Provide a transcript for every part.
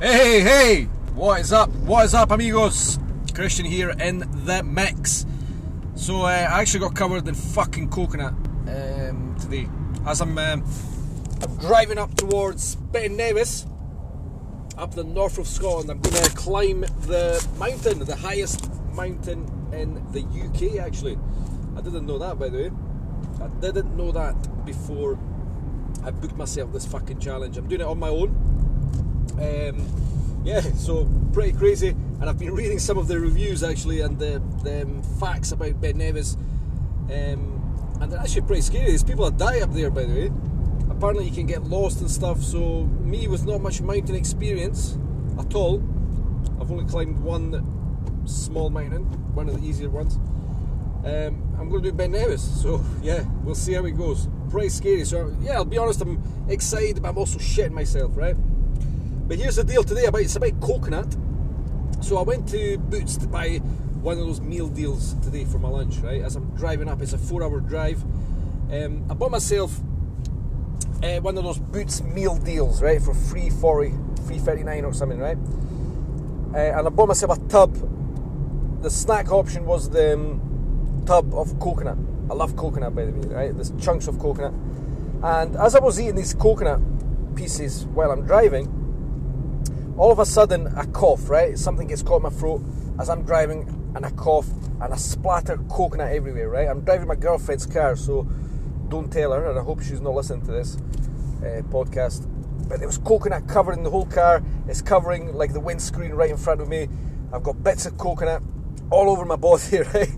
Hey, hey, what is up? What is up, amigos? Christian here in the mix. So, uh, I actually got covered in fucking coconut um, today. As I'm, um, driving up towards Ben Nevis, up the north of Scotland, I'm going to climb the mountain, the highest mountain in the UK, actually. I didn't know that, by the way. I didn't know that before I booked myself this fucking challenge. I'm doing it on my own. Um, yeah, so pretty crazy. And I've been reading some of the reviews actually and the, the um, facts about Ben Nevis. Um, and they're actually pretty scary. There's people that die up there, by the way. Apparently, you can get lost and stuff. So, me with not much mountain experience at all, I've only climbed one small mountain, one of the easier ones. Um, I'm going to do Ben Nevis. So, yeah, we'll see how it goes. Pretty scary. So, yeah, I'll be honest, I'm excited, but I'm also shitting myself, right? But here's the deal today about it's about coconut. So I went to Boots to buy one of those meal deals today for my lunch, right? As I'm driving up, it's a four hour drive. Um, I bought myself uh, one of those Boots meal deals, right, for 340, 339 or something, right? Uh, and I bought myself a tub. The snack option was the um, tub of coconut. I love coconut, by the way, right? There's chunks of coconut. And as I was eating these coconut pieces while I'm driving, all of a sudden a cough, right? Something gets caught in my throat as I'm driving, and a cough, and a splatter coconut everywhere, right? I'm driving my girlfriend's car, so don't tell her, and I hope she's not listening to this uh, podcast. But there was coconut covering the whole car. It's covering like the windscreen right in front of me. I've got bits of coconut all over my body, right?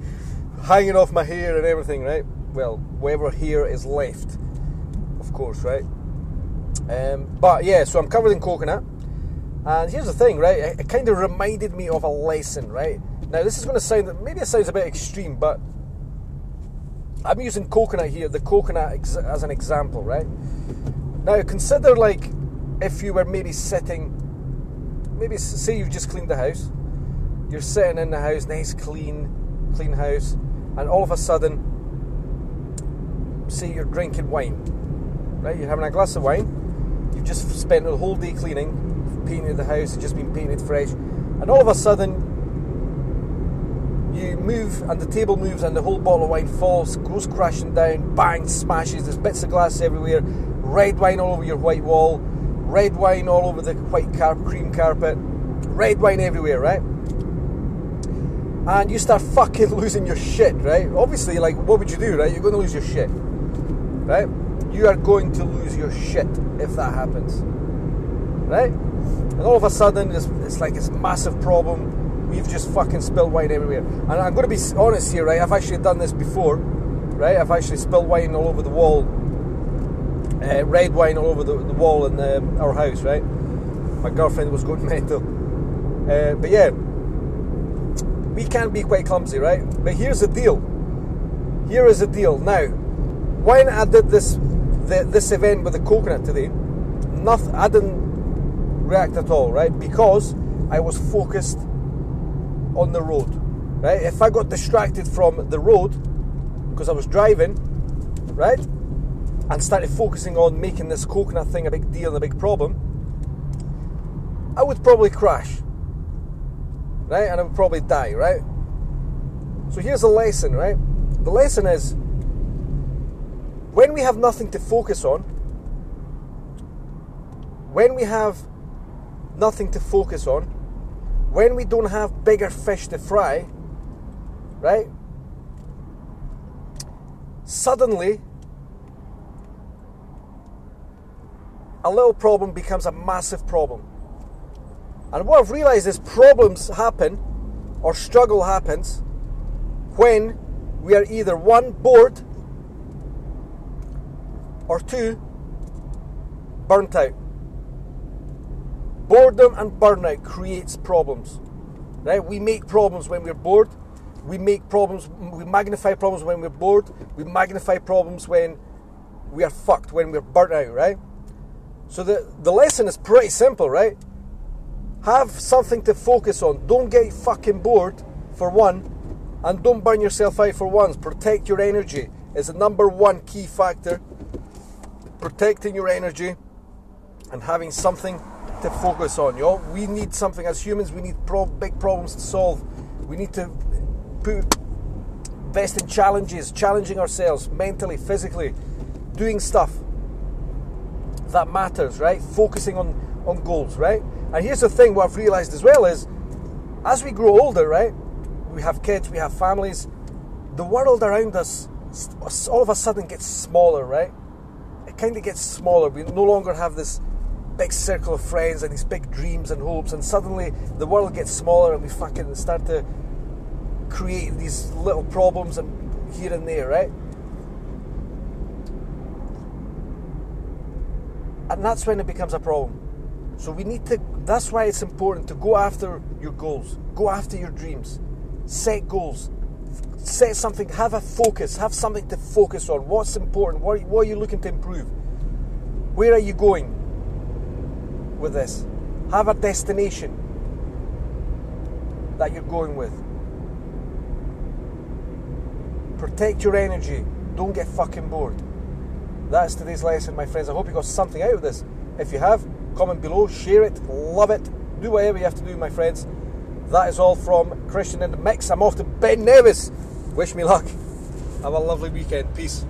Hanging off my hair and everything, right? Well, whatever hair is left, of course, right? Um, but yeah, so I'm covered in coconut. And here's the thing, right? It, it kind of reminded me of a lesson, right? Now, this is going to sound, maybe it sounds a bit extreme, but I'm using coconut here, the coconut ex- as an example, right? Now, consider like if you were maybe sitting, maybe say you've just cleaned the house, you're sitting in the house, nice, clean, clean house, and all of a sudden, say you're drinking wine, right? You're having a glass of wine, you've just spent the whole day cleaning, painted the house, it's just been painted fresh, and all of a sudden, you move and the table moves and the whole bottle of wine falls, goes crashing down, bang, smashes, there's bits of glass everywhere, red wine all over your white wall, red wine all over the white cream carpet, red wine everywhere, right? And you start fucking losing your shit, right? Obviously, like, what would you do, right? You're going to lose your shit, right? You are going to lose your shit if that happens, right? And all of a sudden, it's, like it's like this massive problem we've just fucking spilled wine everywhere. And I'm going to be honest here, right? I've actually done this before, right? I've actually spilled wine all over the wall, uh, red wine all over the, the wall in um, our house, right? My girlfriend was going mental. Uh, but yeah, we can be quite clumsy, right? But here's the deal. Here is the deal. Now, when I did this the, this event with the coconut today, nothing, I didn't react at all, right? Because I was focused on the road, right? If I got distracted from the road because I was driving, right, and started focusing on making this coconut thing a big deal and a big problem, I would probably crash, right, and I would probably die, right? So here's the lesson, right? The lesson is when we have nothing to focus on, when we have nothing to focus on, when we don't have bigger fish to fry, right? Suddenly, a little problem becomes a massive problem. And what I've realized is problems happen or struggle happens when we are either one, bored, or two, burnt out. Boredom and burnout creates problems. Right? We make problems when we're bored. We make problems, we magnify problems when we're bored. We magnify problems when we are fucked, when we're burnt out, right? So the, the lesson is pretty simple, right? Have something to focus on. Don't get fucking bored, for one, and don't burn yourself out for once. Protect your energy is the number one key factor. Protecting your energy and having something to focus on. You know, we need something as humans. We need pro- big problems to solve. We need to put invest in challenges, challenging ourselves mentally, physically, doing stuff that matters, right? Focusing on on goals, right? And here's the thing: what I've realised as well is, as we grow older, right? We have kids, we have families. The world around us, all of a sudden, gets smaller, right? It kind of gets smaller. We no longer have this big circle of friends and these big dreams and hopes, and suddenly the world gets smaller, and we fucking start to create these little problems and here and there, right? And that's when it becomes a problem. So we need to, that's why it's important to go after your goals, go after your dreams, set goals, set something, have a focus, have something to focus on. What's important? What, what are you looking to improve? Where are you going with this? Have a destination that you're going with. Protect your energy. Don't get fucking bored. That's today's lesson, my friends. I hope you got something out of this. If you have, comment below, share it, love it, do whatever you have to do, my friends. That is all from Christian in the Mix. I'm off to Ben Nevis. Wish me luck. Have a lovely weekend. Peace.